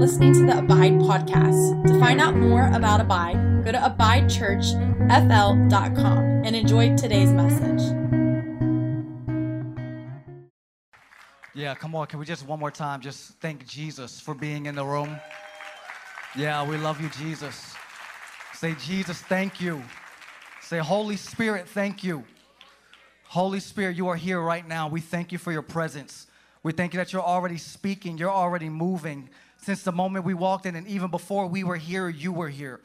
listening to the Abide podcast. To find out more about Abide, go to abidechurchfl.com and enjoy today's message. Yeah, come on. Can we just one more time just thank Jesus for being in the room? Yeah, we love you, Jesus. Say, Jesus, thank you. Say, Holy Spirit, thank you. Holy Spirit, you are here right now. We thank you for your presence. We thank you that you're already speaking, you're already moving. Since the moment we walked in, and even before we were here, you were here.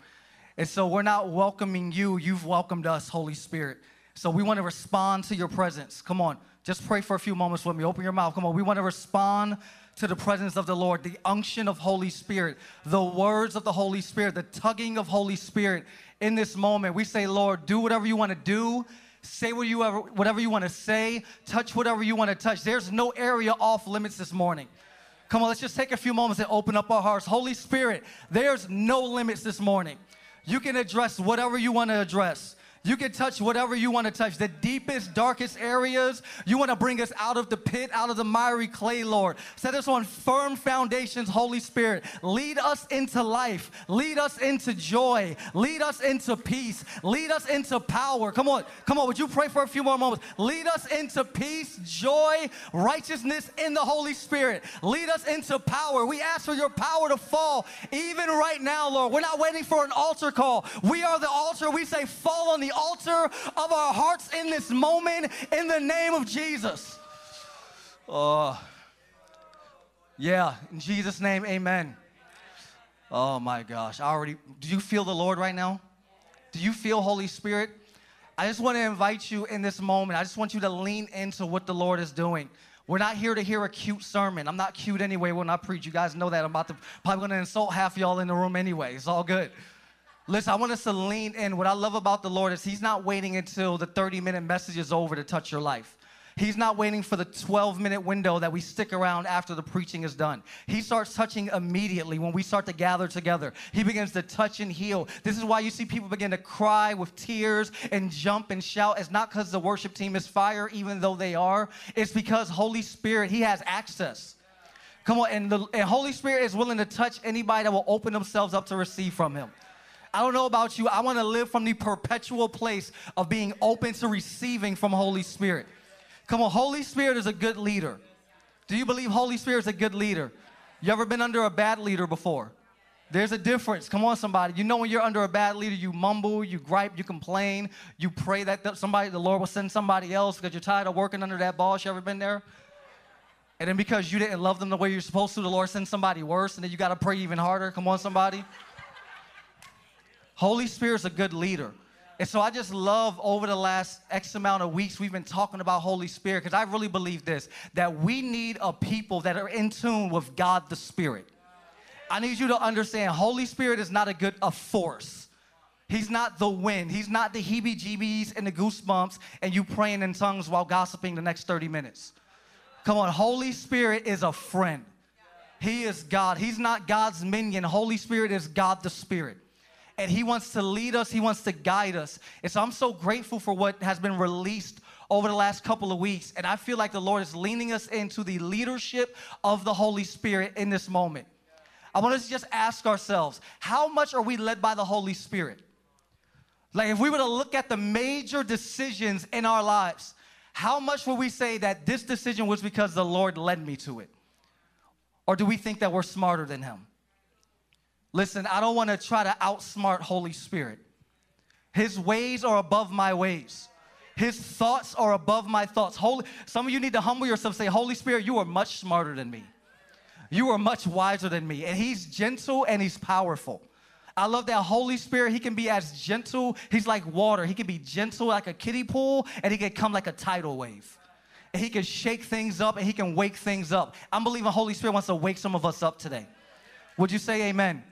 And so we're not welcoming you, you've welcomed us, Holy Spirit. So we want to respond to your presence. Come on, just pray for a few moments with me. Open your mouth. Come on, we want to respond to the presence of the Lord, the unction of Holy Spirit, the words of the Holy Spirit, the tugging of Holy Spirit in this moment. We say, Lord, do whatever you want to do say what you ever, whatever you want to say, touch whatever you want to touch. There's no area off limits this morning. Come on, let's just take a few moments and open up our hearts. Holy Spirit, there's no limits this morning. You can address whatever you want to address. You can touch whatever you want to touch. The deepest, darkest areas, you want to bring us out of the pit, out of the miry clay, Lord. Set us on firm foundations, Holy Spirit. Lead us into life. Lead us into joy. Lead us into peace. Lead us into power. Come on, come on. Would you pray for a few more moments? Lead us into peace, joy, righteousness in the Holy Spirit. Lead us into power. We ask for your power to fall even right now, Lord. We're not waiting for an altar call. We are the altar. We say, fall on the altar of our hearts in this moment in the name of Jesus. Oh, yeah, in Jesus' name, amen. Oh my gosh, I already, do you feel the Lord right now? Do you feel Holy Spirit? I just want to invite you in this moment. I just want you to lean into what the Lord is doing. We're not here to hear a cute sermon. I'm not cute anyway when I preach. You guys know that. I'm about to probably gonna insult half y'all in the room anyway. It's all good. Listen, I want us to lean in. What I love about the Lord is He's not waiting until the 30 minute message is over to touch your life. He's not waiting for the 12 minute window that we stick around after the preaching is done. He starts touching immediately when we start to gather together. He begins to touch and heal. This is why you see people begin to cry with tears and jump and shout. It's not because the worship team is fire, even though they are. It's because Holy Spirit, He has access. Come on, and the and Holy Spirit is willing to touch anybody that will open themselves up to receive from Him. I don't know about you. I want to live from the perpetual place of being open to receiving from Holy Spirit. Come on, Holy Spirit is a good leader. Do you believe Holy Spirit is a good leader? You ever been under a bad leader before? There's a difference. Come on, somebody. You know when you're under a bad leader, you mumble, you gripe, you complain, you pray that somebody, the Lord will send somebody else because you're tired of working under that boss. You ever been there? And then because you didn't love them the way you're supposed to, the Lord sends somebody worse, and then you got to pray even harder. Come on, somebody. Holy Spirit's a good leader. And so I just love over the last X amount of weeks, we've been talking about Holy Spirit because I really believe this that we need a people that are in tune with God the Spirit. I need you to understand Holy Spirit is not a good a force. He's not the wind. He's not the heebie jeebies and the goosebumps and you praying in tongues while gossiping the next 30 minutes. Come on, Holy Spirit is a friend. He is God. He's not God's minion. Holy Spirit is God the Spirit and He wants to lead us, He wants to guide us. And so I'm so grateful for what has been released over the last couple of weeks. And I feel like the Lord is leaning us into the leadership of the Holy Spirit in this moment. I want us to just ask ourselves how much are we led by the Holy Spirit? Like, if we were to look at the major decisions in our lives, how much would we say that this decision was because the Lord led me to it? Or do we think that we're smarter than Him? Listen, I don't want to try to outsmart Holy Spirit. His ways are above my ways. His thoughts are above my thoughts. Holy, some of you need to humble yourself say, Holy Spirit, you are much smarter than me. You are much wiser than me. And he's gentle and he's powerful. I love that Holy Spirit, he can be as gentle, he's like water. He can be gentle like a kiddie pool, and he can come like a tidal wave. And he can shake things up and he can wake things up. I'm believing Holy Spirit wants to wake some of us up today. Would you say amen?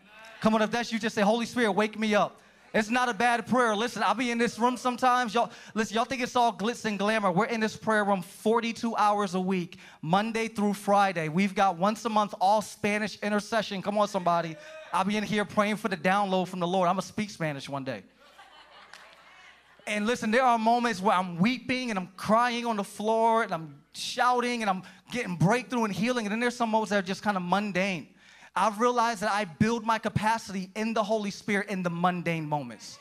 Come on, if that's you, just say, Holy Spirit, wake me up. It's not a bad prayer. Listen, I'll be in this room sometimes. Y'all, listen, y'all think it's all glitz and glamour. We're in this prayer room 42 hours a week, Monday through Friday. We've got once a month all Spanish intercession. Come on, somebody. I'll be in here praying for the download from the Lord. I'm going to speak Spanish one day. And listen, there are moments where I'm weeping and I'm crying on the floor and I'm shouting and I'm getting breakthrough and healing. And then there's some moments that are just kind of mundane. I've realized that I build my capacity in the Holy Spirit in the mundane moments.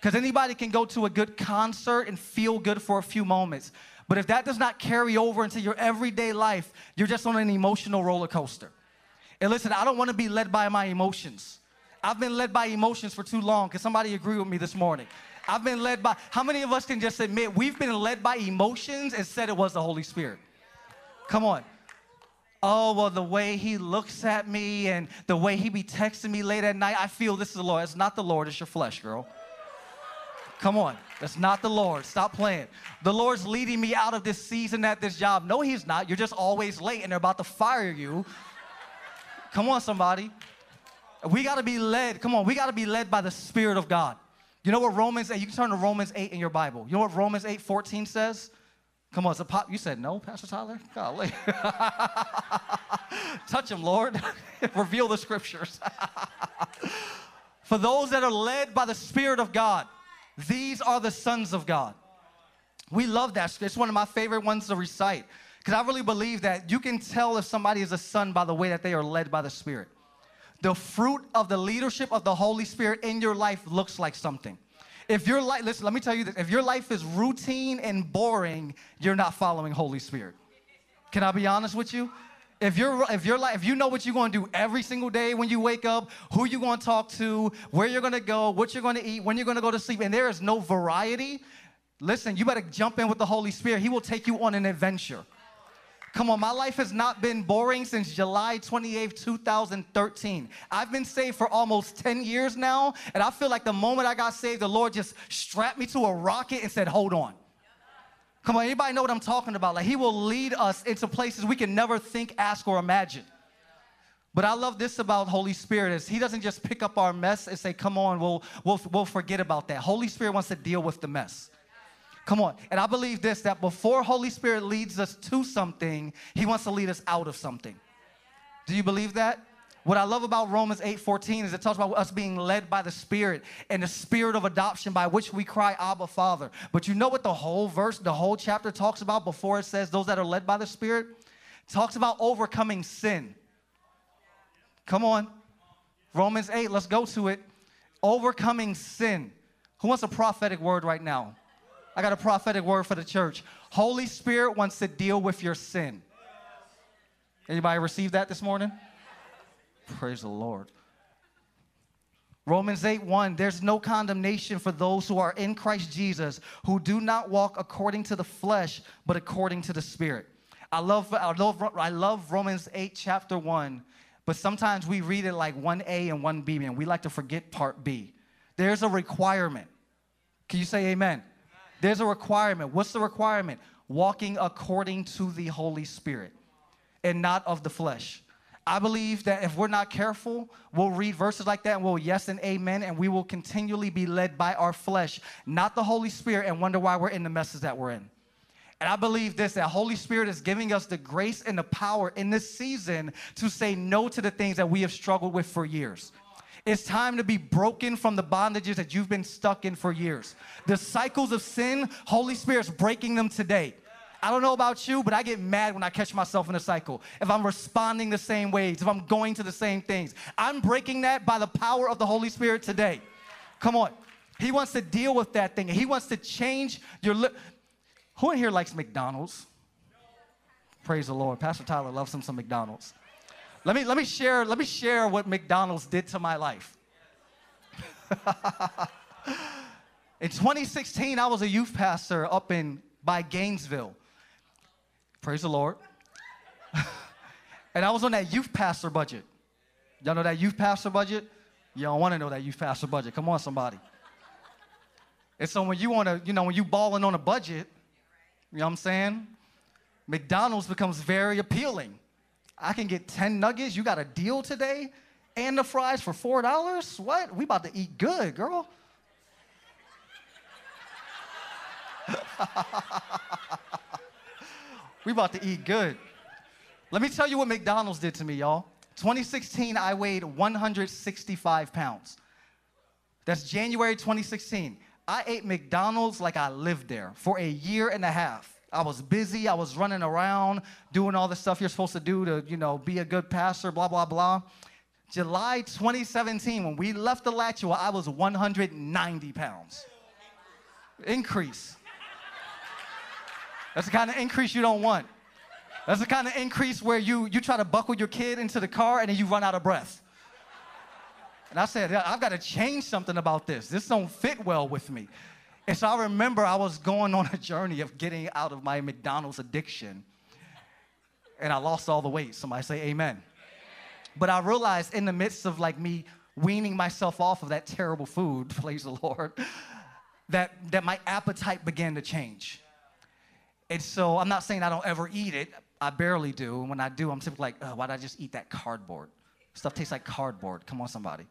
Because anybody can go to a good concert and feel good for a few moments. But if that does not carry over into your everyday life, you're just on an emotional roller coaster. And listen, I don't want to be led by my emotions. I've been led by emotions for too long. Can somebody agree with me this morning? I've been led by, how many of us can just admit we've been led by emotions and said it was the Holy Spirit? Come on. Oh, well, the way he looks at me and the way he be texting me late at night, I feel this is the Lord. It's not the Lord, it's your flesh, girl. Come on. That's not the Lord. Stop playing. The Lord's leading me out of this season at this job. No, He's not. You're just always late and they're about to fire you. Come on, somebody. We got to be led. Come on. We got to be led by the Spirit of God. You know what Romans 8, you can turn to Romans 8 in your Bible. You know what Romans 8 14 says? Come on, it's a pop. You said no, Pastor Tyler? Golly. Touch him, Lord. Reveal the scriptures. For those that are led by the Spirit of God, these are the sons of God. We love that. It's one of my favorite ones to recite because I really believe that you can tell if somebody is a son by the way that they are led by the Spirit. The fruit of the leadership of the Holy Spirit in your life looks like something. If your life, listen, let me tell you this if your life is routine and boring, you're not following Holy Spirit. Can I be honest with you? If you're if you're like if you know what you're going to do every single day when you wake up, who you're going to talk to, where you're going to go, what you're going to eat, when you're going to go to sleep, and there is no variety, listen, you better jump in with the Holy Spirit. He will take you on an adventure. Come on, my life has not been boring since July 28, 2013. I've been saved for almost 10 years now, and I feel like the moment I got saved, the Lord just strapped me to a rocket and said, Hold on. Come on, anybody know what I'm talking about? Like, He will lead us into places we can never think, ask, or imagine. But I love this about Holy Spirit is He doesn't just pick up our mess and say, "Come on, we'll we'll we'll forget about that." Holy Spirit wants to deal with the mess. Come on, and I believe this that before Holy Spirit leads us to something, He wants to lead us out of something. Do you believe that? What I love about Romans 8:14 is it talks about us being led by the Spirit and the spirit of adoption by which we cry, Abba, Father. But you know what the whole verse, the whole chapter talks about before it says those that are led by the Spirit? It talks about overcoming sin. Come on. Romans 8, let's go to it. Overcoming sin. Who wants a prophetic word right now? I got a prophetic word for the church. Holy Spirit wants to deal with your sin. Anybody receive that this morning? Praise the Lord. Romans 8 1, there's no condemnation for those who are in Christ Jesus, who do not walk according to the flesh, but according to the Spirit. I love, I love, I love Romans 8, chapter 1, but sometimes we read it like 1A and 1B, and we like to forget part B. There's a requirement. Can you say amen? There's a requirement. What's the requirement? Walking according to the Holy Spirit and not of the flesh. I believe that if we're not careful, we'll read verses like that and we'll yes and amen, and we will continually be led by our flesh, not the Holy Spirit, and wonder why we're in the messes that we're in. And I believe this that Holy Spirit is giving us the grace and the power in this season to say no to the things that we have struggled with for years. It's time to be broken from the bondages that you've been stuck in for years. The cycles of sin, Holy Spirit's breaking them today. I don't know about you, but I get mad when I catch myself in a cycle. If I'm responding the same ways, if I'm going to the same things, I'm breaking that by the power of the Holy Spirit today. Come on. He wants to deal with that thing. He wants to change your lip. Who in here likes McDonald's? Praise the Lord. Pastor Tyler loves him some McDonald's. Let me let me share let me share what McDonald's did to my life. in 2016, I was a youth pastor up in by Gainesville. Praise the Lord. and I was on that youth pastor budget. Y'all know that youth pastor budget? You don't want to know that youth pastor budget. Come on, somebody. And so when you want to, you know, when you balling on a budget, you know what I'm saying? McDonald's becomes very appealing. I can get 10 nuggets. You got a deal today? And the fries for $4? What? We about to eat good, girl. We about to eat good. Let me tell you what McDonald's did to me, y'all. 2016, I weighed 165 pounds. That's January 2016. I ate McDonald's like I lived there for a year and a half. I was busy. I was running around doing all the stuff you're supposed to do to, you know, be a good pastor, blah, blah, blah. July 2017, when we left Alachua, I was 190 pounds. Increase. That's the kind of increase you don't want. That's the kind of increase where you, you try to buckle your kid into the car and then you run out of breath. And I said, I've got to change something about this. This don't fit well with me. And so I remember I was going on a journey of getting out of my McDonald's addiction. And I lost all the weight. Somebody say amen. But I realized in the midst of like me weaning myself off of that terrible food, praise the Lord, that, that my appetite began to change. And so I'm not saying I don't ever eat it. I barely do. And when I do, I'm simply like, why did I just eat that cardboard? Stuff tastes like cardboard. Come on, somebody.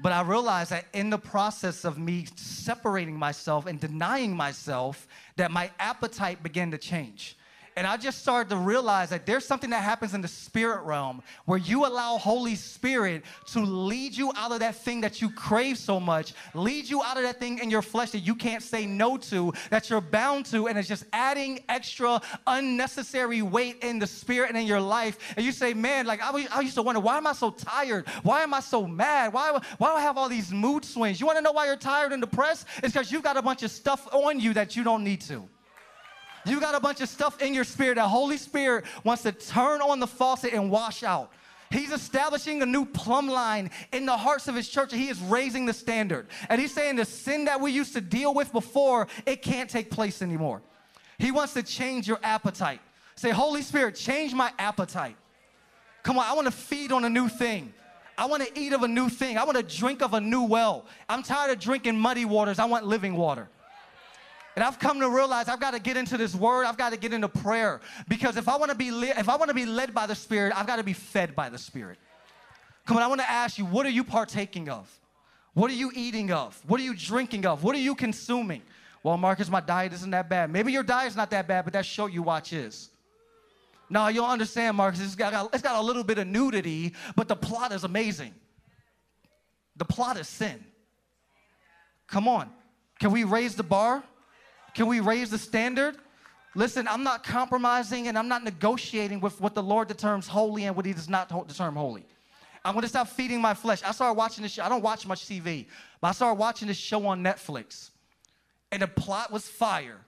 But I realized that in the process of me separating myself and denying myself, that my appetite began to change. And I just started to realize that there's something that happens in the spirit realm where you allow Holy Spirit to lead you out of that thing that you crave so much, lead you out of that thing in your flesh that you can't say no to, that you're bound to, and it's just adding extra unnecessary weight in the spirit and in your life. And you say, man, like I, I used to wonder, why am I so tired? Why am I so mad? Why, why do I have all these mood swings? You want to know why you're tired and depressed? It's because you've got a bunch of stuff on you that you don't need to. You got a bunch of stuff in your spirit that Holy Spirit wants to turn on the faucet and wash out. He's establishing a new plumb line in the hearts of his church, he is raising the standard. And he's saying the sin that we used to deal with before, it can't take place anymore. He wants to change your appetite. Say, Holy Spirit, change my appetite. Come on, I want to feed on a new thing. I want to eat of a new thing. I want to drink of a new well. I'm tired of drinking muddy waters. I want living water. And I've come to realize I've got to get into this word. I've got to get into prayer because if I want to be li- if I want to be led by the Spirit, I've got to be fed by the Spirit. Come on, I want to ask you, what are you partaking of? What are you eating of? What are you drinking of? What are you consuming? Well, Marcus, my diet isn't that bad. Maybe your diet's not that bad, but that show you watch is. No, you'll understand, Marcus. It's got, it's got a little bit of nudity, but the plot is amazing. The plot is sin. Come on. Can we raise the bar? Can we raise the standard? Listen, I'm not compromising and I'm not negotiating with what the Lord determines holy and what He does not determine holy. I'm gonna stop feeding my flesh. I started watching this show. I don't watch much TV, but I started watching this show on Netflix. And the plot was fire.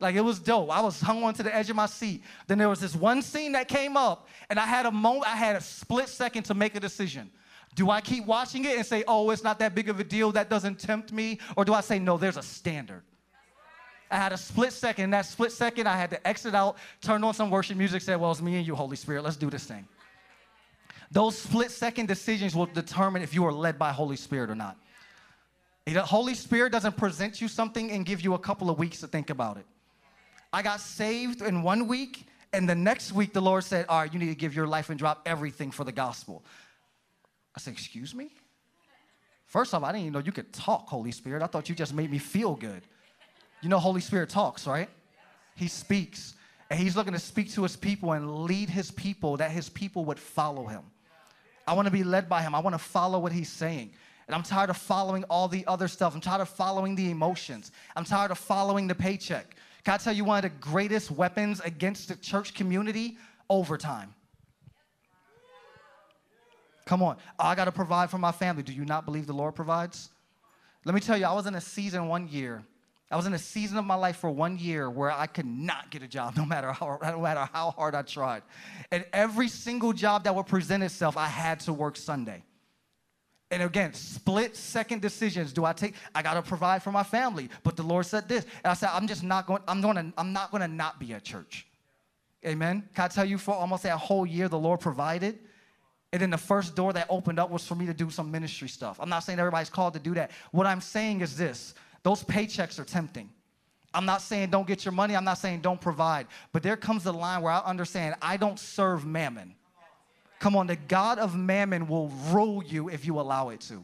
Like it was dope. I was hung on to the edge of my seat. Then there was this one scene that came up, and I had a moment, I had a split second to make a decision. Do I keep watching it and say, oh, it's not that big of a deal, that doesn't tempt me? Or do I say, no, there's a standard? I had a split second. In that split second, I had to exit out, turn on some worship music, said, Well, it's me and you, Holy Spirit. Let's do this thing. Those split second decisions will determine if you are led by Holy Spirit or not. The Holy Spirit doesn't present you something and give you a couple of weeks to think about it. I got saved in one week, and the next week the Lord said, All right, you need to give your life and drop everything for the gospel. I said, Excuse me? First off, I didn't even know you could talk, Holy Spirit. I thought you just made me feel good. You know, Holy Spirit talks, right? He speaks. And he's looking to speak to his people and lead his people that his people would follow him. I want to be led by him. I want to follow what he's saying. And I'm tired of following all the other stuff. I'm tired of following the emotions. I'm tired of following the paycheck. Can I tell you one of the greatest weapons against the church community? Overtime. Come on. I got to provide for my family. Do you not believe the Lord provides? Let me tell you, I was in a season one year I was in a season of my life for one year where I could not get a job no matter how, no matter how hard I tried. And every single job that would present itself, I had to work Sunday. And again, split second decisions. Do I take, I gotta provide for my family. But the Lord said this. And I said, I'm just not going, I'm gonna, I'm not gonna not be at church. Amen. Can I tell you for almost that whole year the Lord provided? And then the first door that opened up was for me to do some ministry stuff. I'm not saying everybody's called to do that. What I'm saying is this those paychecks are tempting. I'm not saying don't get your money. I'm not saying don't provide. But there comes a line where I understand I don't serve mammon. Come on, the God of mammon will rule you if you allow it to.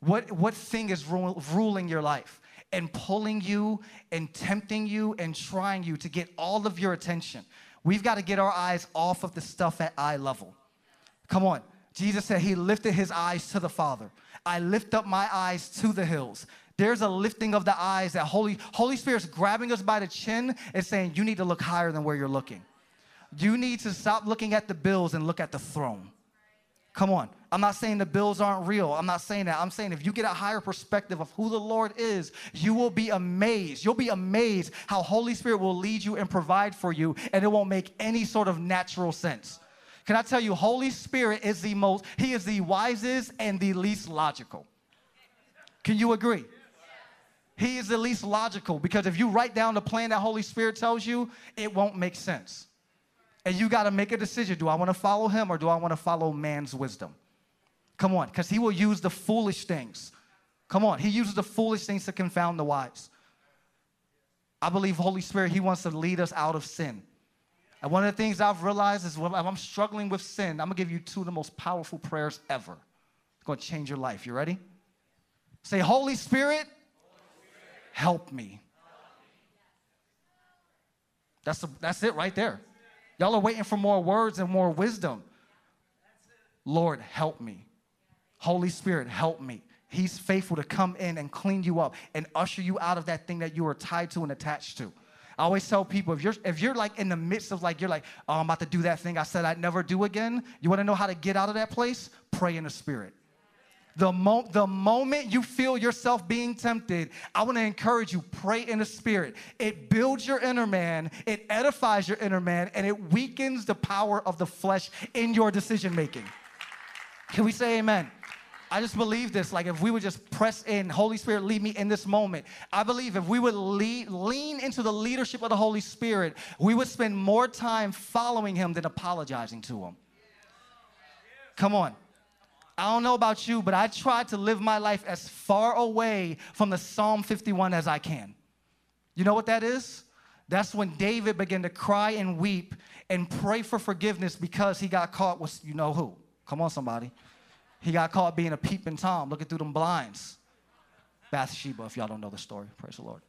What, what thing is ruling your life and pulling you and tempting you and trying you to get all of your attention? We've got to get our eyes off of the stuff at eye level. Come on. Jesus said he lifted his eyes to the Father. I lift up my eyes to the hills. There's a lifting of the eyes that Holy, Holy Spirit's grabbing us by the chin and saying, You need to look higher than where you're looking. You need to stop looking at the bills and look at the throne. Come on. I'm not saying the bills aren't real. I'm not saying that. I'm saying if you get a higher perspective of who the Lord is, you will be amazed. You'll be amazed how Holy Spirit will lead you and provide for you, and it won't make any sort of natural sense. Can I tell you, Holy Spirit is the most, He is the wisest and the least logical. Can you agree? He is the least logical because if you write down the plan that Holy Spirit tells you, it won't make sense. And you got to make a decision. Do I want to follow him or do I want to follow man's wisdom? Come on, because he will use the foolish things. Come on, he uses the foolish things to confound the wise. I believe Holy Spirit, he wants to lead us out of sin. And one of the things I've realized is when I'm struggling with sin, I'm gonna give you two of the most powerful prayers ever. It's gonna change your life. You ready? Say, Holy Spirit, help me. That's, that's it right there. Y'all are waiting for more words and more wisdom. Lord, help me. Holy Spirit, help me. He's faithful to come in and clean you up and usher you out of that thing that you are tied to and attached to. I always tell people if you're if you're like in the midst of like you're like, oh, I'm about to do that thing I said I'd never do again. You want to know how to get out of that place? Pray in the spirit. The, mo- the moment you feel yourself being tempted, I want to encourage you pray in the spirit. It builds your inner man, it edifies your inner man, and it weakens the power of the flesh in your decision making. Can we say amen? I just believe this. Like, if we would just press in, Holy Spirit, lead me in this moment. I believe if we would lead, lean into the leadership of the Holy Spirit, we would spend more time following Him than apologizing to Him. Come on. I don't know about you, but I try to live my life as far away from the Psalm 51 as I can. You know what that is? That's when David began to cry and weep and pray for forgiveness because he got caught with you know who. Come on, somebody. He got caught being a peeping Tom, looking through them blinds. Bathsheba, if y'all don't know the story, praise the Lord.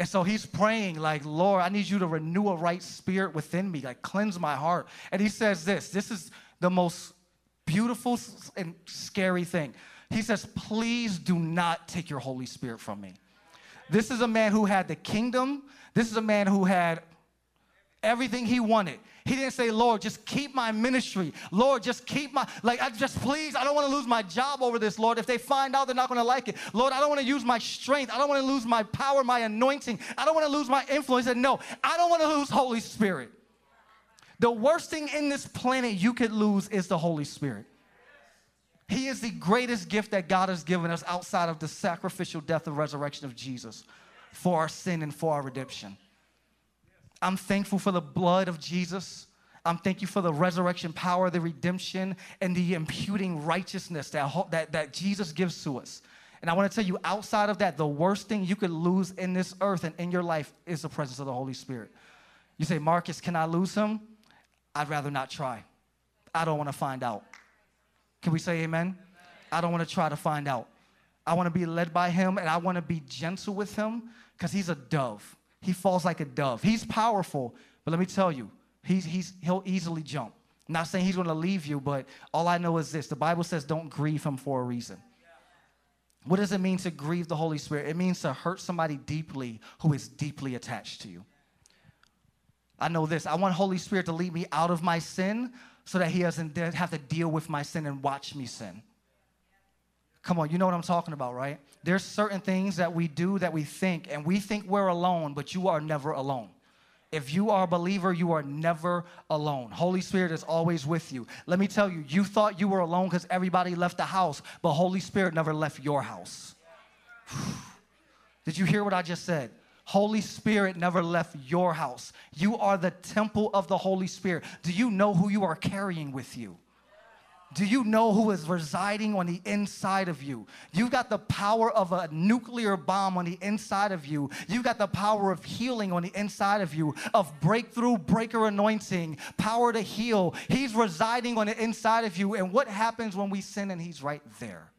And so he's praying, like, Lord, I need you to renew a right spirit within me, like, cleanse my heart. And he says this this is the most beautiful and scary thing. He says, Please do not take your Holy Spirit from me. This is a man who had the kingdom. This is a man who had everything he wanted. He didn't say, Lord, just keep my ministry. Lord, just keep my, like, I just please, I don't want to lose my job over this, Lord. If they find out, they're not going to like it. Lord, I don't want to use my strength. I don't want to lose my power, my anointing. I don't want to lose my influence. Said, no, I don't want to lose Holy Spirit. The worst thing in this planet you could lose is the Holy Spirit. He is the greatest gift that God has given us outside of the sacrificial death and resurrection of Jesus for our sin and for our redemption. I'm thankful for the blood of Jesus. I'm thankful for the resurrection power, the redemption, and the imputing righteousness that, that, that Jesus gives to us. And I want to tell you, outside of that, the worst thing you could lose in this earth and in your life is the presence of the Holy Spirit. You say, Marcus, can I lose him? I'd rather not try. I don't want to find out. Can we say amen? I don't want to try to find out. I want to be led by him and I want to be gentle with him because he's a dove. He falls like a dove. He's powerful, but let me tell you, he's, he's, he'll easily jump. I'm not saying he's going to leave you, but all I know is this the Bible says don't grieve him for a reason. What does it mean to grieve the Holy Spirit? It means to hurt somebody deeply who is deeply attached to you. I know this. I want Holy Spirit to lead me out of my sin so that He doesn't have to deal with my sin and watch me sin. Come on, you know what I'm talking about, right? There's certain things that we do that we think, and we think we're alone, but you are never alone. If you are a believer, you are never alone. Holy Spirit is always with you. Let me tell you, you thought you were alone because everybody left the house, but Holy Spirit never left your house. Did you hear what I just said? Holy Spirit never left your house. You are the temple of the Holy Spirit. Do you know who you are carrying with you? Do you know who is residing on the inside of you? You've got the power of a nuclear bomb on the inside of you. You've got the power of healing on the inside of you, of breakthrough, breaker anointing, power to heal. He's residing on the inside of you. And what happens when we sin and He's right there?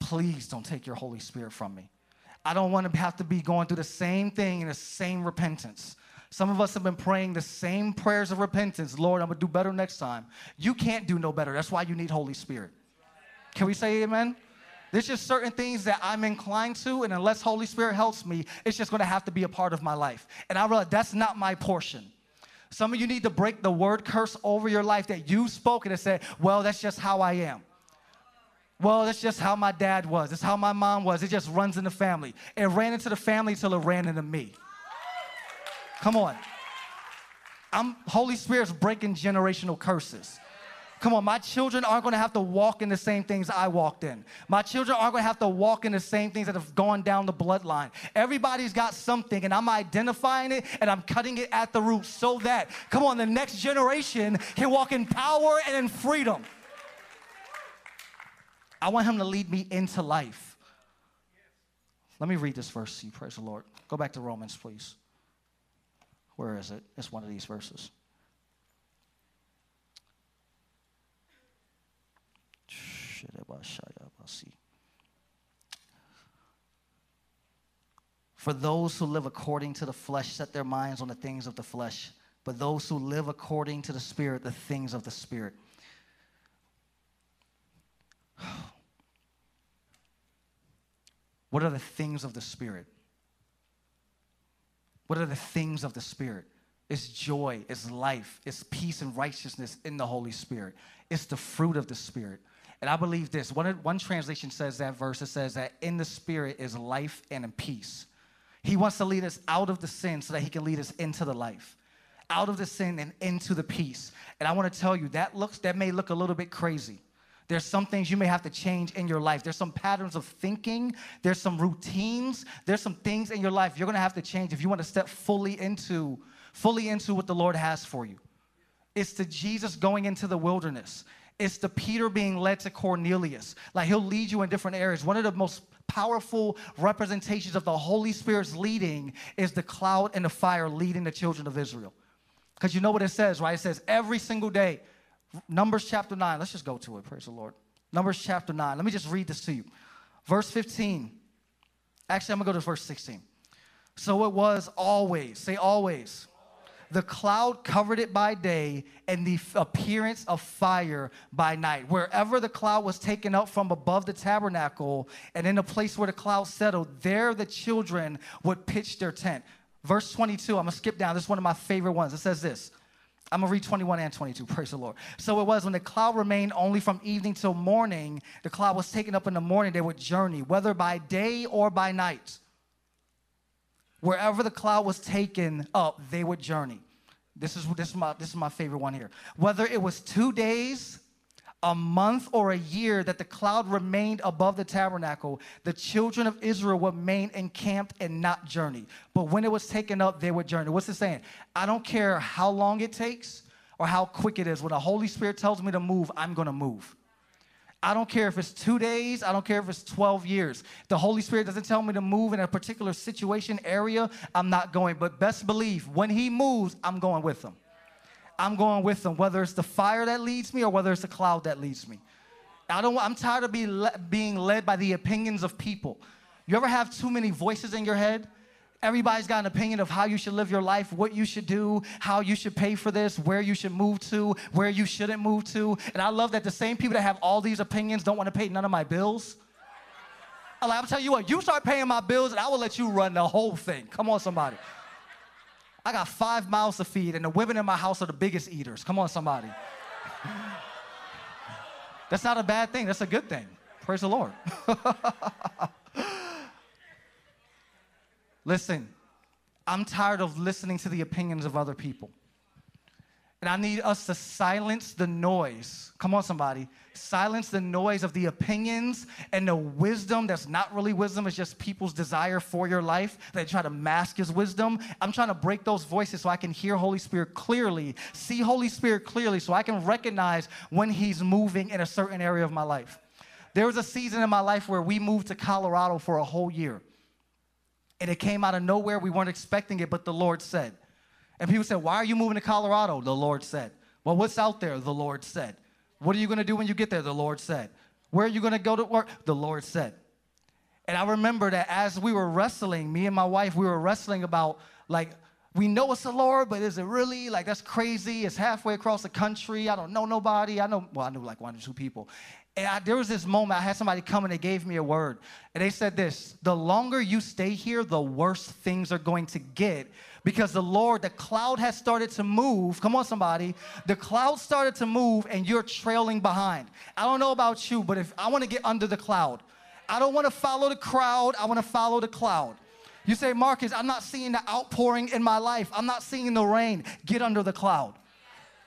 Please don't take your Holy Spirit from me. I don't want to have to be going through the same thing in the same repentance. Some of us have been praying the same prayers of repentance. Lord, I'm going to do better next time. You can't do no better. That's why you need Holy Spirit. Can we say amen? There's just certain things that I'm inclined to, and unless Holy Spirit helps me, it's just going to have to be a part of my life. And I realize that's not my portion. Some of you need to break the word curse over your life that you've spoken and said, well, that's just how I am. Well, that's just how my dad was. It's how my mom was. It just runs in the family. It ran into the family till it ran into me. Come on. I'm Holy Spirit's breaking generational curses. Come on, my children aren't to have to walk in the same things I walked in. My children aren't to have to walk in the same things that have gone down the bloodline. Everybody's got something, and I'm identifying it and I'm cutting it at the root so that, come on, the next generation can walk in power and in freedom. I want him to lead me into life. Let me read this verse to you, praise the Lord. Go back to Romans, please. Where is it? It's one of these verses. For those who live according to the flesh set their minds on the things of the flesh, but those who live according to the Spirit, the things of the Spirit. What are the things of the Spirit? What are the things of the Spirit? It's joy, it's life, it's peace and righteousness in the Holy Spirit. It's the fruit of the Spirit. And I believe this. One, one translation says that verse, it says that in the Spirit is life and peace. He wants to lead us out of the sin so that he can lead us into the life. Out of the sin and into the peace. And I want to tell you that looks that may look a little bit crazy. There's some things you may have to change in your life. There's some patterns of thinking. There's some routines. There's some things in your life you're to have to change if you want to step fully into fully into what the Lord has for you. It's the Jesus going into the wilderness. It's the Peter being led to Cornelius. Like he'll lead you in different areas. One of the most powerful representations of the Holy Spirit's leading is the cloud and the fire leading the children of Israel. Because you know what it says, right? It says every single day Numbers chapter 9. Let's just go to it. Praise the Lord. Numbers chapter 9. Let me just read this to you. Verse 15. Actually, I'm going to go to verse 16. So it was always, say always. The cloud covered it by day, and the appearance of fire by night. Wherever the cloud was taken up from above the tabernacle, and in the place where the cloud settled, there the children would pitch their tent. Verse 22, I'm gonna skip down. This is one of my favorite ones. It says this I'm gonna read 21 and 22. Praise the Lord. So it was when the cloud remained only from evening till morning, the cloud was taken up in the morning, they would journey, whether by day or by night. Wherever the cloud was taken up, they would journey. This is, this, is my, this is my favorite one here. Whether it was two days a month or a year that the cloud remained above the tabernacle, the children of Israel would remain encamped and not journey. But when it was taken up, they would journey. What's it saying? I don't care how long it takes or how quick it is. When the Holy Spirit tells me to move, I'm going to move. I don't care if it's two days, I don't care if it's 12 years. The Holy Spirit doesn't tell me to move in a particular situation, area, I'm not going. But best believe, when He moves, I'm going with Him. I'm going with them, whether it's the fire that leads me or whether it's the cloud that leads me. I don't, I'm tired of be le- being led by the opinions of people. You ever have too many voices in your head? Everybody's got an opinion of how you should live your life, what you should do, how you should pay for this, where you should move to, where you shouldn't move to. And I love that the same people that have all these opinions don't want to pay none of my bills. I'm, like, I'm telling you what, you start paying my bills and I will let you run the whole thing. Come on, somebody. I got five mouths to feed, and the women in my house are the biggest eaters. Come on, somebody. That's not a bad thing. That's a good thing. Praise the Lord. Listen, I'm tired of listening to the opinions of other people. And I need us to silence the noise. Come on, somebody. Silence the noise of the opinions and the wisdom that's not really wisdom, it's just people's desire for your life. They try to mask as wisdom. I'm trying to break those voices so I can hear Holy Spirit clearly, see Holy Spirit clearly, so I can recognize when He's moving in a certain area of my life. There was a season in my life where we moved to Colorado for a whole year. And it came out of nowhere. We weren't expecting it, but the Lord said, and people said, Why are you moving to Colorado? The Lord said. Well, what's out there? The Lord said. What are you going to do when you get there? The Lord said. Where are you going to go to work? The Lord said. And I remember that as we were wrestling, me and my wife, we were wrestling about like, we know it's the Lord, but is it really? Like, that's crazy. It's halfway across the country. I don't know nobody. I know, well, I knew like one or two people. And I, there was this moment, I had somebody come and they gave me a word. And they said this the longer you stay here, the worse things are going to get because the Lord, the cloud has started to move. Come on, somebody. The cloud started to move and you're trailing behind. I don't know about you, but if I want to get under the cloud, I don't want to follow the crowd, I want to follow the cloud. You say, Marcus, I'm not seeing the outpouring in my life. I'm not seeing the rain. Get under the cloud.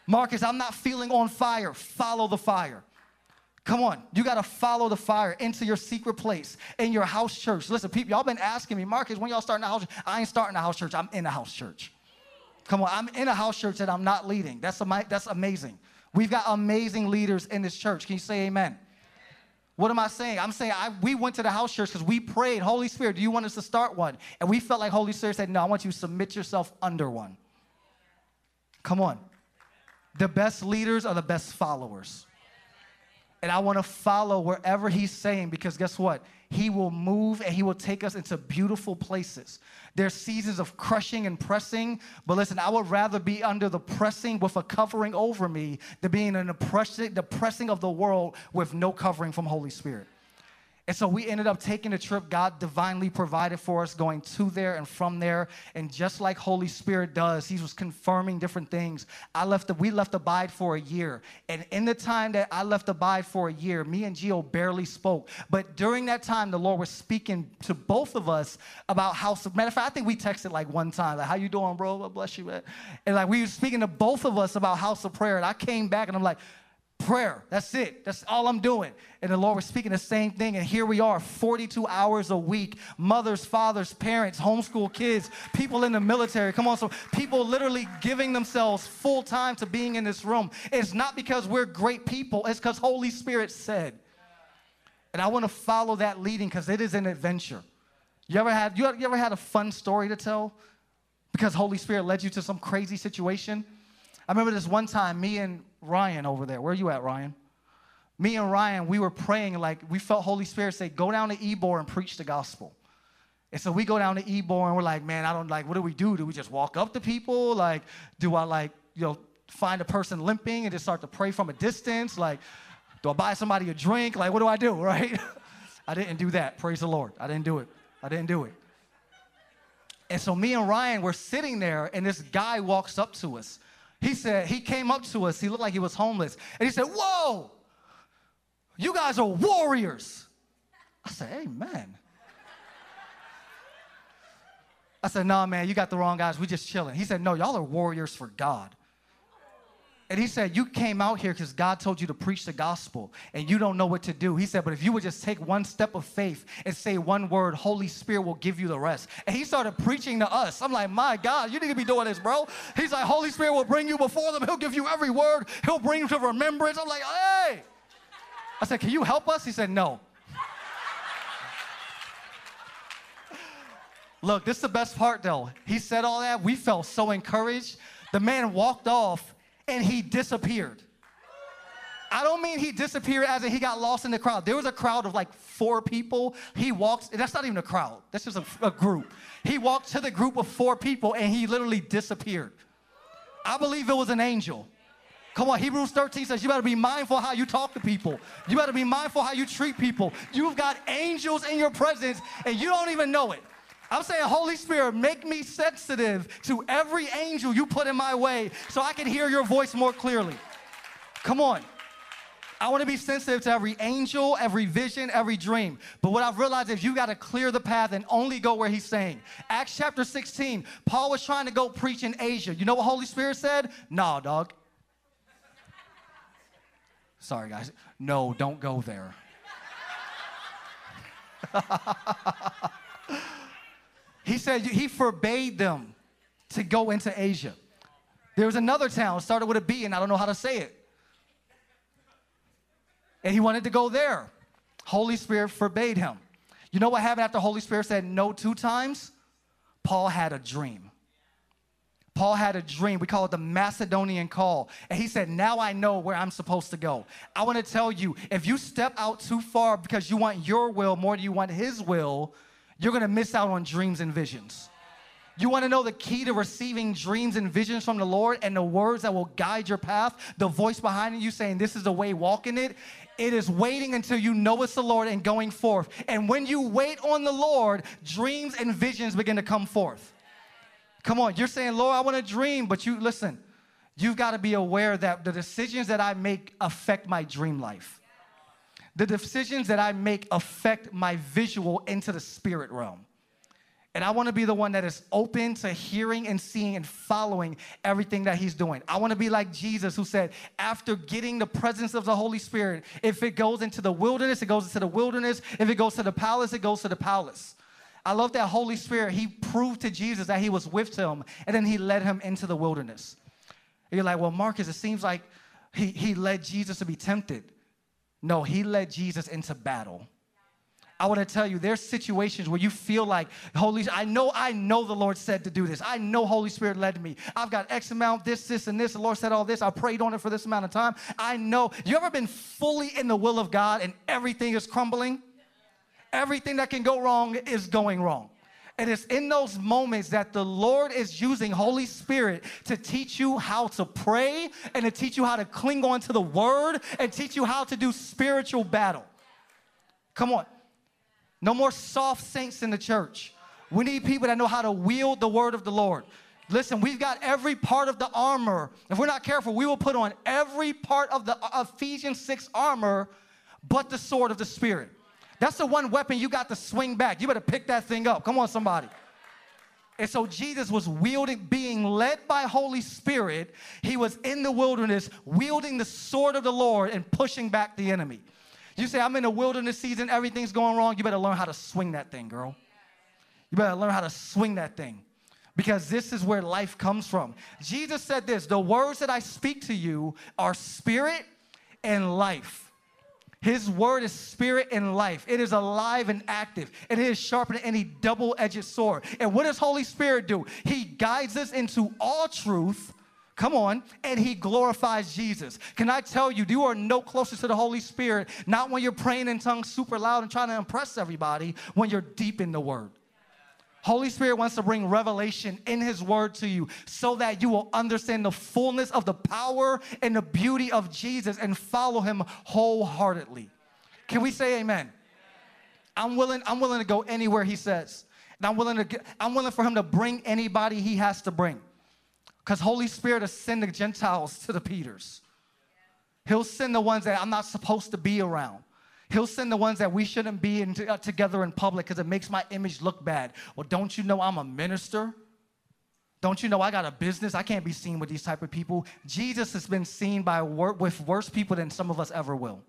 Marcus, I'm not feeling on fire. Follow the fire. Come on, you got to follow the fire into your secret place in your house church. Listen, people, y'all been asking me, Marcus, when y'all starting a house? Church, I ain't starting a house church. I'm in a house church. Come on, I'm in a house church that I'm not leading. That's, am- that's amazing. We've got amazing leaders in this church. Can you say amen? What am I saying? I'm saying I, we went to the house church because we prayed, Holy Spirit, do you want us to start one? And we felt like Holy Spirit said, No, I want you to submit yourself under one. Come on. The best leaders are the best followers. And I want to follow wherever he's saying because guess what? He will move and he will take us into beautiful places. There's seasons of crushing and pressing, but listen, I would rather be under the pressing with a covering over me than being in the pressing, the pressing of the world with no covering from Holy Spirit. And so we ended up taking a trip God divinely provided for us, going to there and from there. And just like Holy Spirit does, He was confirming different things. I left the, we left Abide for a year. And in the time that I left Abide for a year, me and Gio barely spoke. But during that time, the Lord was speaking to both of us about how, matter of fact, I think we texted like one time, like, how you doing, bro? God bless you, man. And like we were speaking to both of us about house of prayer. And I came back and I'm like, prayer. That's it. That's all I'm doing. And the Lord was speaking the same thing. And here we are, 42 hours a week. Mothers, fathers, parents, homeschool kids, people in the military. Come on, so people literally giving themselves full time to being in this room. It's not because we're great people, it's because Holy Spirit said. And I want to follow that leading because it is an adventure. You ever had you ever had a fun story to tell because Holy Spirit led you to some crazy situation? I remember this one time, me and Ryan over there. Where are you at, Ryan? Me and Ryan, we were praying like we felt Holy Spirit say, go down to Ybor and preach the gospel. And so we go down to Ybor and we're like, man, I don't like, what do we do? Do we just walk up to people? Like, do I like, you know, find a person limping and just start to pray from a distance? Like, do I buy somebody a drink? Like, what do I do, right? I didn't do that. Praise the Lord. I didn't do it. I didn't do it. And so me and Ryan were sitting there, and this guy walks up to us. He said, he came up to us. He looked like he was homeless. And he said, Whoa, you guys are warriors. I said, Amen. I said, Nah, man, you got the wrong guys. We just chilling. He said, No, y'all are warriors for God. And he said, You came out here because God told you to preach the gospel and you don't know what to do. He said, But if you would just take one step of faith and say one word, Holy Spirit will give you the rest. And he started preaching to us. I'm like, My God, you need to be doing this, bro. He's like, Holy Spirit will bring you before them. He'll give you every word, He'll bring you to remembrance. I'm like, Hey. I said, Can you help us? He said, No. Look, this is the best part though. He said all that. We felt so encouraged. The man walked off and he disappeared. I don't mean he disappeared as in he got lost in the crowd. There was a crowd of like four people. He walked, that's not even a crowd, that's just a, a group. He walked to the group of four people and he literally disappeared. I believe it was an angel. Come on, Hebrews 13 says you better be mindful how you talk to people. You better be mindful how you treat people. You've got angels in your presence and you don't even know it. I'm saying, Holy Spirit, make me sensitive to every angel you put in my way so I can hear your voice more clearly. Come on. I want to be sensitive to every angel, every vision, every dream. But what I've realized is you got to clear the path and only go where he's saying. Acts chapter 16, Paul was trying to go preach in Asia. You know what Holy Spirit said? Nah, dog. Sorry, guys. No, don't go there. He said he forbade them to go into Asia. There was another town, started with a B, and I don't know how to say it. And he wanted to go there. Holy Spirit forbade him. You know what happened after Holy Spirit said no two times? Paul had a dream. Paul had a dream. We call it the Macedonian call. And he said, Now I know where I'm supposed to go. I want to tell you if you step out too far because you want your will more than you want his will, you're gonna miss out on dreams and visions. You wanna know the key to receiving dreams and visions from the Lord and the words that will guide your path, the voice behind you saying, This is the way, walk in it. It is waiting until you know it's the Lord and going forth. And when you wait on the Lord, dreams and visions begin to come forth. Come on, you're saying, Lord, I want to dream, but you listen, you've got to be aware that the decisions that I make affect my dream life. The decisions that I make affect my visual into the spirit realm. And I want to be the one that is open to hearing and seeing and following everything that he's doing. I want to be like Jesus, who said, after getting the presence of the Holy Spirit, if it goes into the wilderness, it goes into the wilderness. If it goes to the palace, it goes to the palace. I love that Holy Spirit, he proved to Jesus that he was with him, and then he led him into the wilderness. And you're like, well, Marcus, it seems like he, he led Jesus to be tempted. No, he led Jesus into battle. I want to tell you, there's situations where you feel like, Holy, I know, I know the Lord said to do this. I know Holy Spirit led me. I've got X amount, this, this, and this. The Lord said all this. I prayed on it for this amount of time. I know. You ever been fully in the will of God and everything is crumbling? Everything that can go wrong is going wrong. And it's in those moments that the Lord is using Holy Spirit to teach you how to pray and to teach you how to cling on to the word and teach you how to do spiritual battle. Come on. No more soft saints in the church. We need people that know how to wield the word of the Lord. Listen, we've got every part of the armor. If we're not careful, we will put on every part of the Ephesians 6 armor but the sword of the Spirit. That's the one weapon you got to swing back. You better pick that thing up. Come on, somebody. And so Jesus was wielding, being led by Holy Spirit. He was in the wilderness, wielding the sword of the Lord and pushing back the enemy. You say, I'm in a wilderness season, everything's going wrong. You better learn how to swing that thing, girl. You better learn how to swing that thing because this is where life comes from. Jesus said this the words that I speak to you are spirit and life. His word is spirit and life. It is alive and active. And it is sharper than any double edged sword. And what does Holy Spirit do? He guides us into all truth Come on. And he glorifies Jesus. Can I tell you, you are no closer to the Holy Spirit, not when you're praying in tongues super loud and trying to impress everybody, when you're deep in the word. Holy Spirit wants to bring revelation in His Word to you so that you will understand the fullness of the power and the beauty of Jesus and follow Him wholeheartedly. Can we say amen? I'm willing, I'm willing to go anywhere He says. And I'm willing, to, I'm willing for Him to bring anybody He has to bring. Because Holy Spirit will send the Gentiles to the Peters. He'll send the ones that I'm not supposed to be around. He'll send the ones that we shouldn't be in, uh, together in public because it makes my image look bad. Well, don't you know I'm a minister? Don't you know I got a business? I can't be seen with these type of people. Jesus has been seen by wor- with worse people than some of us ever will.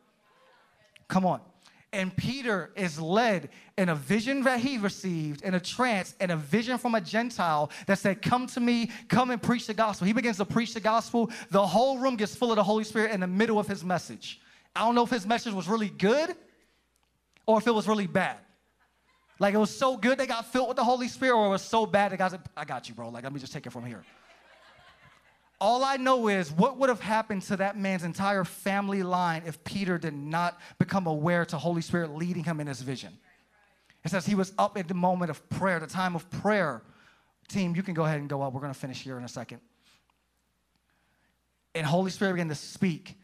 Come on. And Peter is led in a vision that he received, in a trance, in a vision from a Gentile that said, Come to me, come and preach the gospel. He begins to preach the gospel. The whole room gets full of the Holy Spirit in the middle of his message. I don't know if his message was really good or if it was really bad. Like it was so good they got filled with the Holy Spirit, or it was so bad they got, I got you, bro. Like, let me just take it from here. All I know is what would have happened to that man's entire family line if Peter did not become aware to Holy Spirit leading him in his vision. It says he was up at the moment of prayer, the time of prayer. Team, you can go ahead and go up. We're going to finish here in a second. And Holy Spirit began to speak,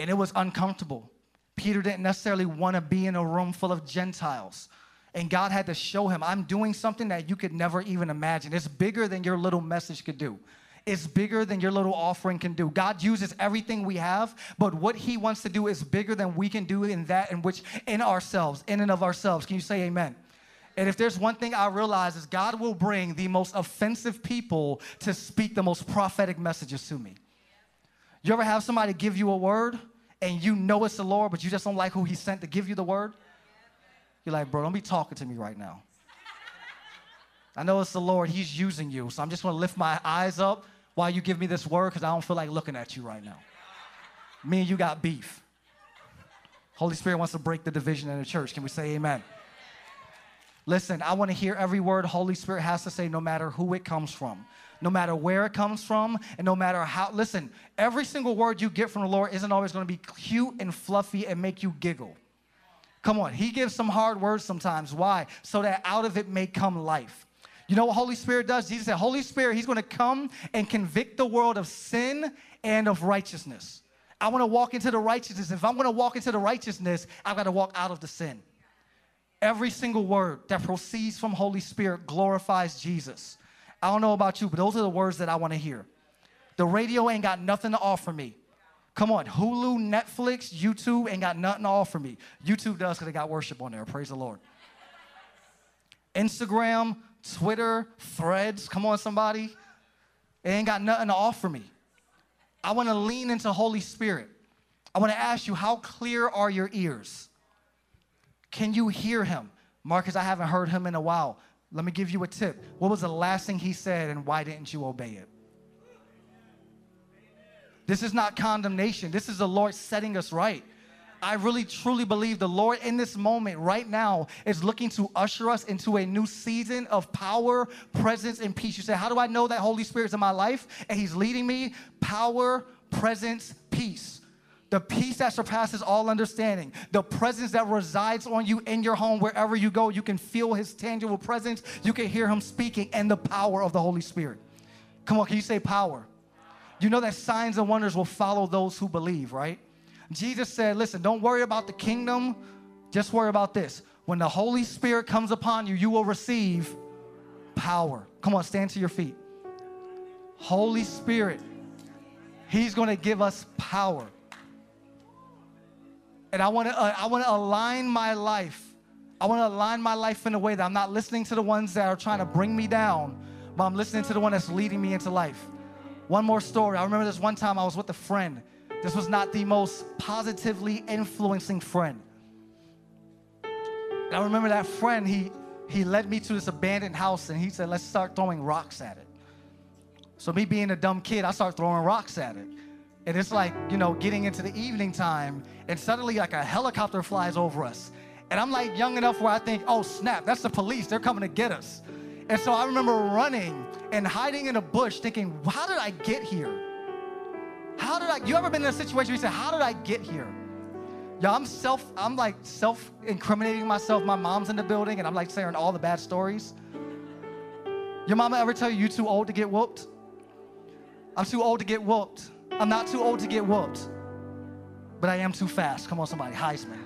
and it was uncomfortable. Peter didn't necessarily want to be in a room full of Gentiles. And God had to show him, I'm doing something that you could never even imagine. It's bigger than your little message could do It's bigger than your little offering can do. God uses everything we have, but what He wants to do is bigger than we can do in that in which in ourselves, in and of ourselves. Can you say amen? And if there's one thing I realize is God will bring the most offensive people to speak the most prophetic messages to me. You ever have somebody give you a word and you know it's the Lord, but you just don't like who He sent to give you the word? You're like, bro, don't be talking to me right now. I know it's the Lord, He's using you. So I'm just gonna lift my eyes up while you give me this word because I don't feel like looking at you right now. Me and you got beef. Holy Spirit wants to break the division in the church. Can we say amen? Listen, I want to hear every word Holy Spirit has to say, no matter who it comes from, no matter where it comes from, and no matter how. Listen, every single word you get from the Lord isn't always going to be cute and fluffy and make you giggle. Come on, He gives some hard words sometimes. Why? So that out of it may come life. You know what Holy Spirit does? Jesus said, Holy Spirit, He's going to come and convict the world of sin and of righteousness. I want to walk into the righteousness. If I'm going to walk into the righteousness, I've got to walk out of the sin. Every single word that proceeds from Holy Spirit glorifies Jesus. I don't know about you, but those are the words that I want to hear. The radio ain't got nothing to offer me. Come on, Hulu, Netflix, YouTube ain't got nothing to offer me. YouTube does because they got worship on there. Praise the Lord. Instagram, Twitter, threads, come on, somebody. It ain't got nothing to offer me. I want to lean into Holy Spirit. I want to ask you, how clear are your ears? Can you hear him? Marcus, I haven't heard him in a while. Let me give you a tip. What was the last thing he said, and why didn't you obey it? This is not condemnation. This is the Lord setting us right. I really truly believe the Lord in this moment right now is looking to usher us into a new season of power, presence, and peace. You say, How do I know that Holy Spirit's in my life and He's leading me? Power, presence, peace. The peace that surpasses all understanding, the presence that resides on you in your home, wherever you go, you can feel His tangible presence, you can hear Him speaking, and the power of the Holy Spirit. Come on, can you say power? You know that signs and wonders will follow those who believe, right? Jesus said, Listen, don't worry about the kingdom, just worry about this. When the Holy Spirit comes upon you, you will receive power. Come on, stand to your feet. Holy Spirit, He's gonna give us power. And I wanna, uh, I wanna align my life. I wanna align my life in a way that I'm not listening to the ones that are trying to bring me down, but I'm listening to the one that's leading me into life. One more story. I remember this one time I was with a friend this was not the most positively influencing friend. And I remember that friend, he, he led me to this abandoned house and he said, let's start throwing rocks at it. So, me being a dumb kid, I start throwing rocks at it. And it's like, you know, getting into the evening time, and suddenly, like a helicopter flies over us. And I'm like young enough where I think, oh, snap, that's the police. They're coming to get us. And so I remember running and hiding in a bush thinking, how did I get here? How did I, you ever been in a situation where you say, how did I get here? Yeah, I'm self, I'm like self-incriminating myself. My mom's in the building and I'm like saying all the bad stories. Your mama ever tell you you too old to get whooped? I'm too old to get whooped. I'm not too old to get whooped. But I am too fast. Come on, somebody, Heisman.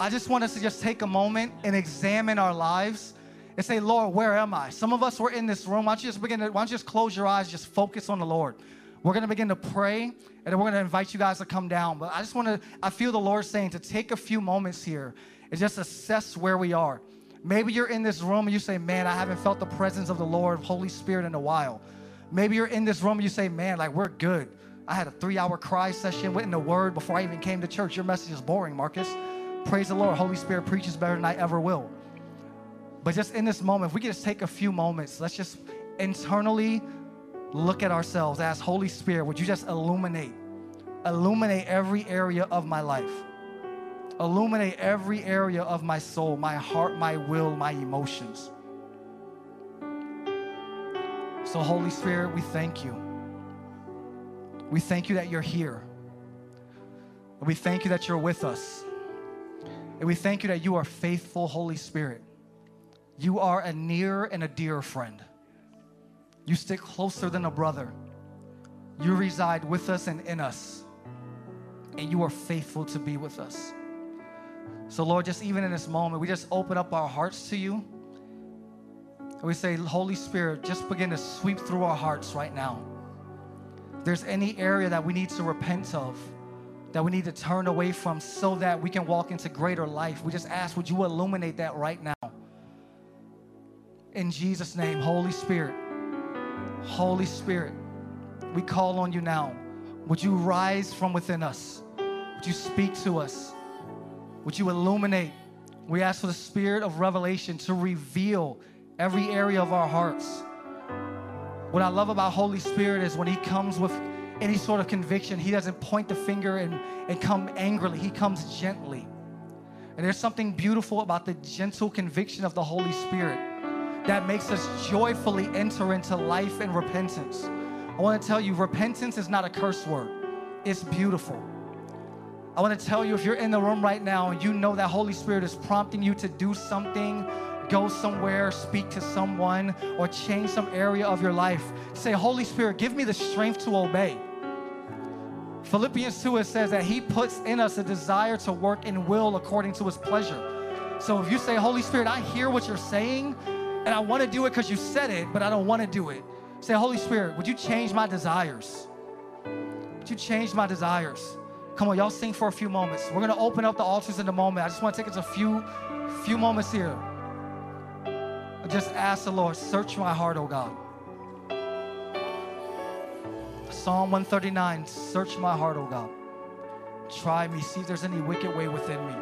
I just want us to just take a moment and examine our lives and say, Lord, where am I? Some of us were in this room. Why don't you just begin to, why don't you just close your eyes, just focus on the Lord. We're to begin to pray, and then we're to invite you guys to come down. But I just want to, I feel the Lord saying to take a few moments here and just assess where we are. Maybe you're in this room and you say, man, I haven't felt the presence of the Lord, Holy Spirit in a while. Maybe you're in this room and you say, man, like we're good. I had a three hour cry session, went in the word before I even came to church. Your message is boring, Marcus. Praise the Lord. Holy Spirit preaches better than I ever will. But just in this moment, if we could just take a few moments, let's just internally look at ourselves. Ask Holy Spirit, would you just illuminate, illuminate every area of my life? Illuminate every area of my soul, my heart, my will, my emotions. So, Holy Spirit, we thank you. We thank you that you're here. And we thank you that you're with us. And we thank you that you are faithful, Holy Spirit. You are a near and a dear friend. You stick closer than a brother. You reside with us and in us. And you are faithful to be with us. So, Lord, just even in this moment, we just open up our hearts to you. And we say, Holy Spirit, just begin to sweep through our hearts right now. If there's any area that we need to repent of, that we need to turn away from so that we can walk into greater life, we just ask, would you illuminate that right now? In Jesus' name, Holy Spirit, Holy Spirit, we call on you now. Would you rise from within us? Would you speak to us? Would you illuminate? We ask for the spirit of revelation to reveal every area of our hearts. What I love about Holy Spirit is when He comes with any sort of conviction, He doesn't point the finger and, and come angrily, He comes gently. And there's something beautiful about the gentle conviction of the Holy Spirit that makes us joyfully enter into life and repentance. I want to tell you, repentance is not a curse word, it's beautiful. I want to tell you, if you're in the room right now and you know that Holy Spirit is prompting you to do something, go somewhere, speak to someone, or change some area of your life, say, Holy Spirit, give me the strength to obey. Philippians 2 it says that He puts in us a desire to work in will according to His pleasure. So if you say, Holy Spirit, I hear what you're saying, and I want to do it because you said it, but I don't want to do it. Say, Holy Spirit, would you change my desires? Would you change my desires? Come on, y'all sing for a few moments. We're gonna open up the altars in a moment. I just want to take us a few, few moments here. I just ask the Lord, search my heart, oh God. Psalm 139, search my heart, oh God. Try me, see if there's any wicked way within me.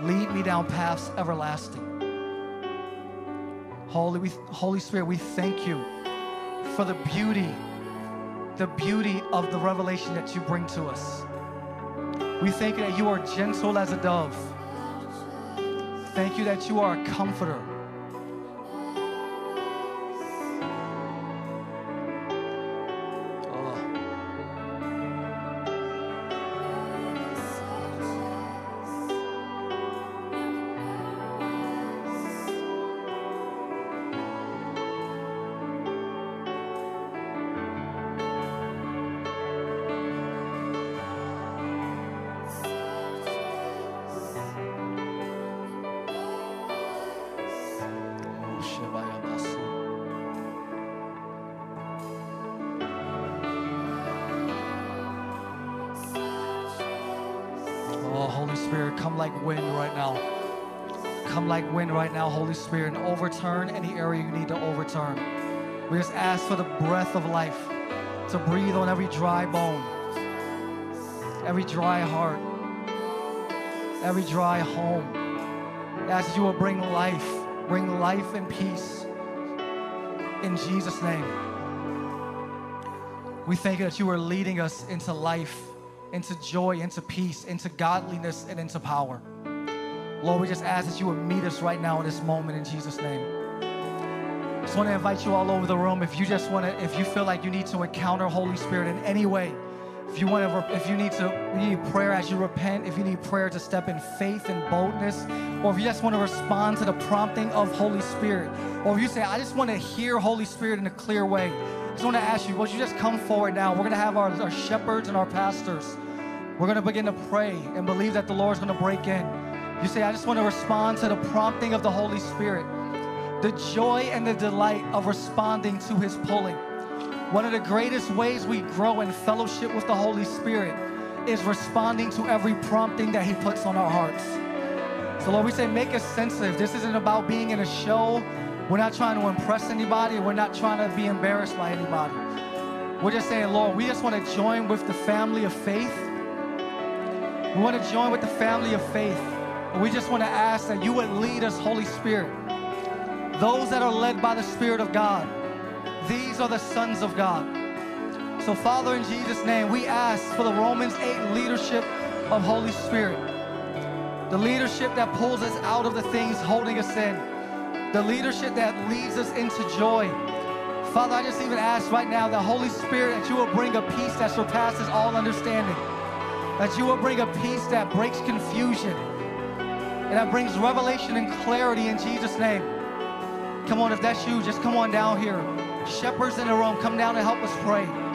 Lead me down paths everlasting. Holy, we, Holy Spirit, we thank you for the beauty, the beauty of the revelation that you bring to us. We thank you that you are gentle as a dove. Thank you that you are a comforter. Spirit, and overturn any area you need to overturn. We just ask for the breath of life to breathe on every dry bone, every dry heart, every dry home. As you will bring life, bring life and peace in Jesus' name. We thank you that you are leading us into life, into joy, into peace, into godliness, and into power. Lord, we just ask that you would meet us right now in this moment in Jesus' name. I Just want to invite you all over the room. If you just want to, if you feel like you need to encounter Holy Spirit in any way, if you want to, if you need to, you need prayer as you repent, if you need prayer to step in faith and boldness, or if you just want to respond to the prompting of Holy Spirit, or if you say, I just want to hear Holy Spirit in a clear way, I just want to ask you, would you just come forward now? We're going to have our, our shepherds and our pastors. We're going to begin to pray and believe that the Lord's going to break in. You say, I just want to respond to the prompting of the Holy Spirit, the joy and the delight of responding to His pulling. One of the greatest ways we grow in fellowship with the Holy Spirit is responding to every prompting that He puts on our hearts. So, Lord, we say, make us sensitive. This isn't about being in a show. We're not trying to impress anybody. We're not trying to be embarrassed by anybody. We're just saying, Lord, we just want to join with the family of faith. We want to join with the family of faith we just want to ask that you would lead us, Holy Spirit. Those that are led by the Spirit of God, these are the sons of God. So, Father, in Jesus' name, we ask for the Romans 8 leadership of Holy Spirit. The leadership that pulls us out of the things holding us in. The leadership that leads us into joy. Father, I just even ask right now that Holy Spirit, that you will bring a peace that surpasses all understanding. That you will bring a peace that breaks confusion and that brings revelation and clarity in Jesus' name. Come on, if that's you, just come on down here. Shepherds in the room, come down and help us pray.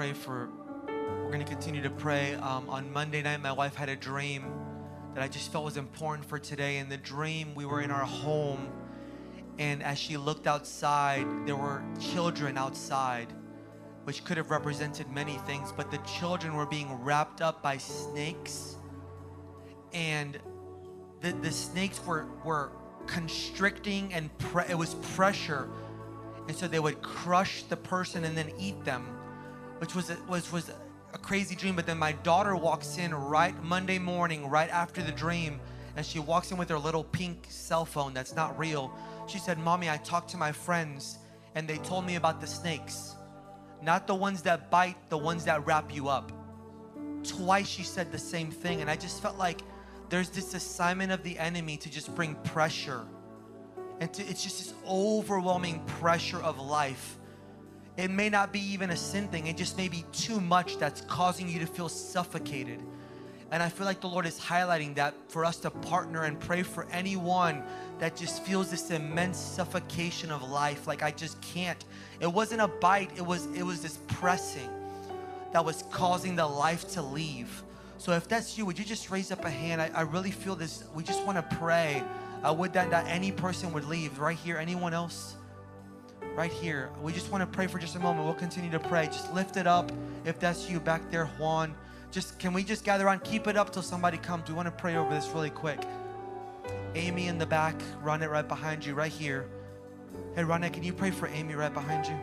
Pray for, we're going to continue to pray. Um, on Monday night, my wife had a dream that I just felt was important for today. In the dream, we were in our home, and as she looked outside, there were children outside, which could have represented many things, but the children were being wrapped up by snakes, and the, the snakes were, were constricting and pre- it was pressure and so they would crush the person and then eat them which was a, was was a crazy dream but then my daughter walks in right Monday morning right after the dream and she walks in with her little pink cell phone that's not real she said mommy I talked to my friends and they told me about the snakes not the ones that bite the ones that wrap you up twice she said the same thing and I just felt like there's this assignment of the enemy to just bring pressure. And to, it's just this overwhelming pressure of life. It may not be even a sin thing, it just may be too much that's causing you to feel suffocated. And I feel like the Lord is highlighting that for us to partner and pray for anyone that just feels this immense suffocation of life. Like I just can't. It wasn't a bite, it was it was this pressing that was causing the life to leave. So if that's you, would you just raise up a hand? I, I really feel this. We just want to pray. Uh, would that, that any person would leave right here? Anyone else? Right here. We just want to pray for just a moment. We'll continue to pray. Just lift it up. If that's you back there, Juan. Just can we just gather on? Keep it up till somebody comes. We want to pray over this really quick. Amy in the back, run it right behind you, right here. Hey, Rana, can you pray for Amy right behind you?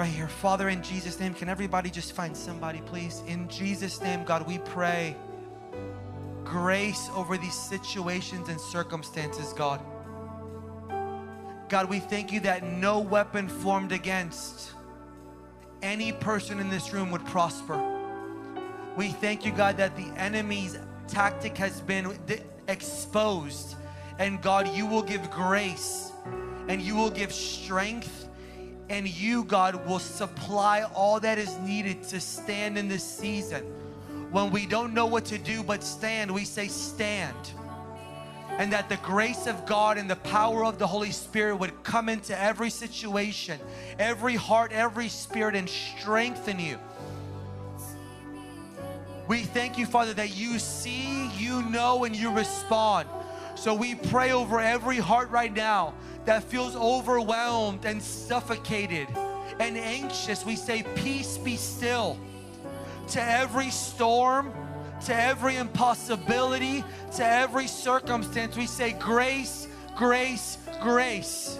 right here. Father, in Jesus' name, can everybody just find somebody, please? In Jesus' name, God, we pray grace over these situations and circumstances, God. God, we thank you that no weapon formed against any person in this room would prosper. We thank you, God, that the enemy's tactic has been exposed. And God, you will give grace and you will give strength and you, God, will supply all that is needed to stand in this season. When we don't know what to do but stand, we say, Stand. And that the grace of God and the power of the Holy Spirit would come into every situation, every heart, every spirit, and strengthen you. We thank you, Father, that you see, you know, and you respond. So we pray over every heart right now that feels overwhelmed and suffocated and anxious, we say, Peace be still. To every storm, to every impossibility, to every circumstance, we say, Grace, grace, grace.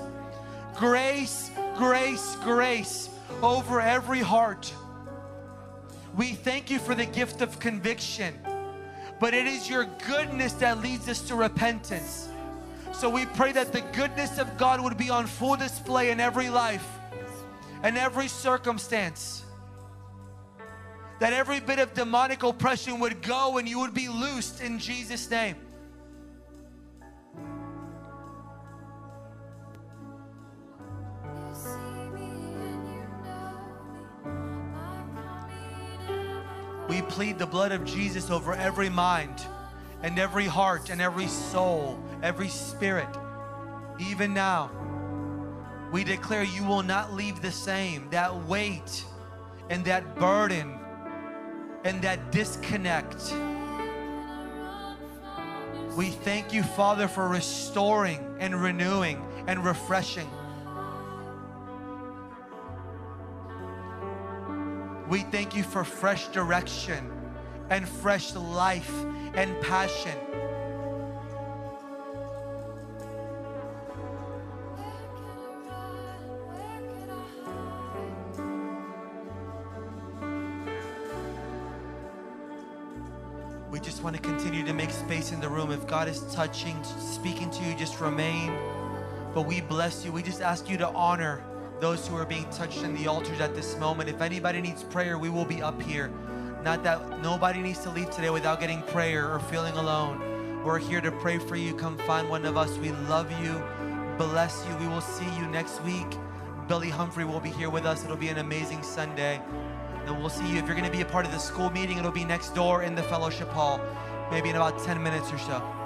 Grace, grace, grace over every heart. We thank you for the gift of conviction, but it is your goodness that leads us to repentance. So we pray that the goodness of God would be on full display in every life and every circumstance. That every bit of demonic oppression would go and you would be loosed in Jesus' name. We plead the blood of Jesus over every mind and every heart and every soul, every spirit. Even now, we declare you will not leave the same. That weight and that burden and that disconnect. We thank you, Father, for restoring and renewing and refreshing. We thank you for fresh direction and fresh life and passion. In the room. If God is touching, speaking to you, just remain. But we bless you. We just ask you to honor those who are being touched in the altars at this moment. If anybody needs prayer, we will be up here. Not that nobody needs to leave today without getting prayer or feeling alone. We're here to pray for you. Come find one of us. We love you. Bless you. We will see you next week. Billy Humphrey will be here with us. It'll be an amazing Sunday. And we'll see you. If you're going to be a part of the school meeting, it'll be next door in the fellowship hall, maybe in about 10 minutes or so.